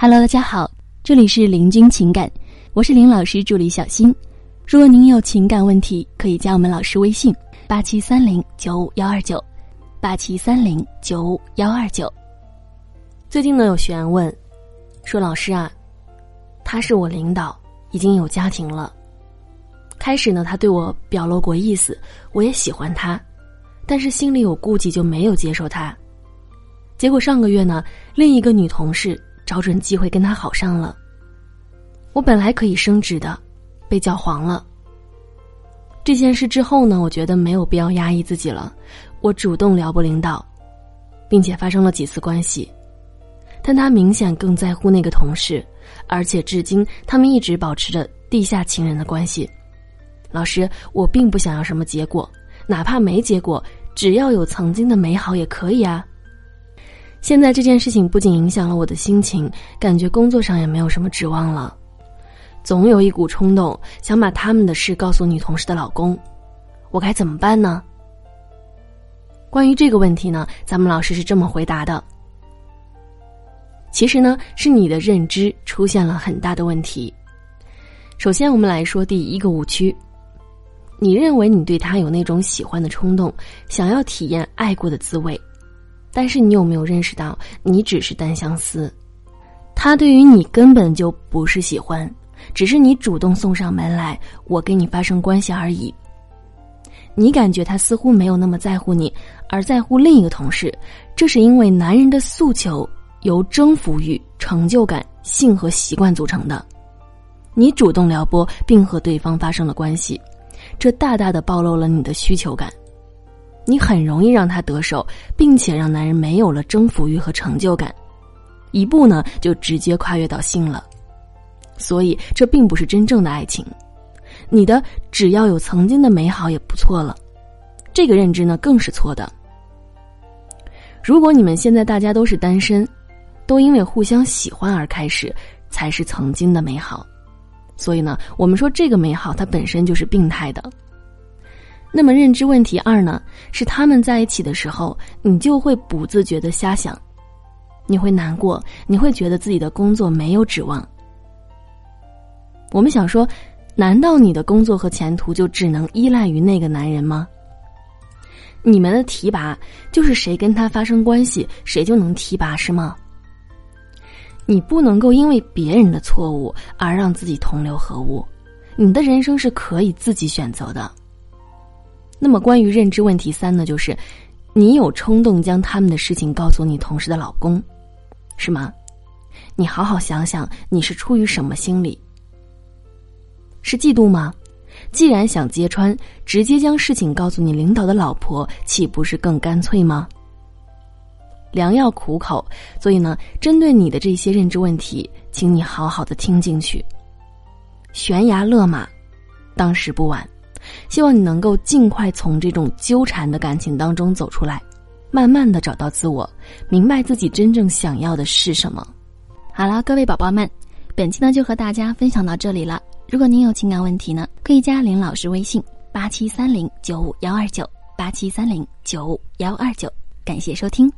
Hello，大家好，这里是林君情感，我是林老师助理小新。如果您有情感问题，可以加我们老师微信：八七三零九五幺二九，八七三零九五幺二九。最近呢，有学员问，说老师啊，他是我领导，已经有家庭了。开始呢，他对我表露过意思，我也喜欢他，但是心里有顾忌，就没有接受他。结果上个月呢，另一个女同事找准机会跟他好上了。我本来可以升职的。被叫黄了。这件事之后呢，我觉得没有必要压抑自己了，我主动撩拨领导，并且发生了几次关系，但他明显更在乎那个同事，而且至今他们一直保持着地下情人的关系。老师，我并不想要什么结果，哪怕没结果，只要有曾经的美好也可以啊。现在这件事情不仅影响了我的心情，感觉工作上也没有什么指望了。总有一股冲动，想把他们的事告诉女同事的老公，我该怎么办呢？关于这个问题呢，咱们老师是这么回答的：其实呢，是你的认知出现了很大的问题。首先，我们来说第一个误区，你认为你对他有那种喜欢的冲动，想要体验爱过的滋味，但是你有没有认识到，你只是单相思，他对于你根本就不是喜欢。只是你主动送上门来，我跟你发生关系而已。你感觉他似乎没有那么在乎你，而在乎另一个同事，这是因为男人的诉求由征服欲、成就感、性和习惯组成的。你主动撩拨并和对方发生了关系，这大大的暴露了你的需求感。你很容易让他得手，并且让男人没有了征服欲和成就感，一步呢就直接跨越到性了。所以，这并不是真正的爱情。你的只要有曾经的美好也不错了，这个认知呢更是错的。如果你们现在大家都是单身，都因为互相喜欢而开始，才是曾经的美好。所以呢，我们说这个美好它本身就是病态的。那么认知问题二呢，是他们在一起的时候，你就会不自觉的瞎想，你会难过，你会觉得自己的工作没有指望。我们想说，难道你的工作和前途就只能依赖于那个男人吗？你们的提拔就是谁跟他发生关系，谁就能提拔是吗？你不能够因为别人的错误而让自己同流合污，你的人生是可以自己选择的。那么，关于认知问题三呢？就是你有冲动将他们的事情告诉你同事的老公，是吗？你好好想想，你是出于什么心理？是嫉妒吗？既然想揭穿，直接将事情告诉你领导的老婆，岂不是更干脆吗？良药苦口，所以呢，针对你的这些认知问题，请你好好的听进去。悬崖勒马，当时不晚。希望你能够尽快从这种纠缠的感情当中走出来，慢慢的找到自我，明白自己真正想要的是什么。好了，各位宝宝们，本期呢就和大家分享到这里了。如果您有情感问题呢，可以加林老师微信八七三零九五幺二九八七三零九五幺二九，感谢收听。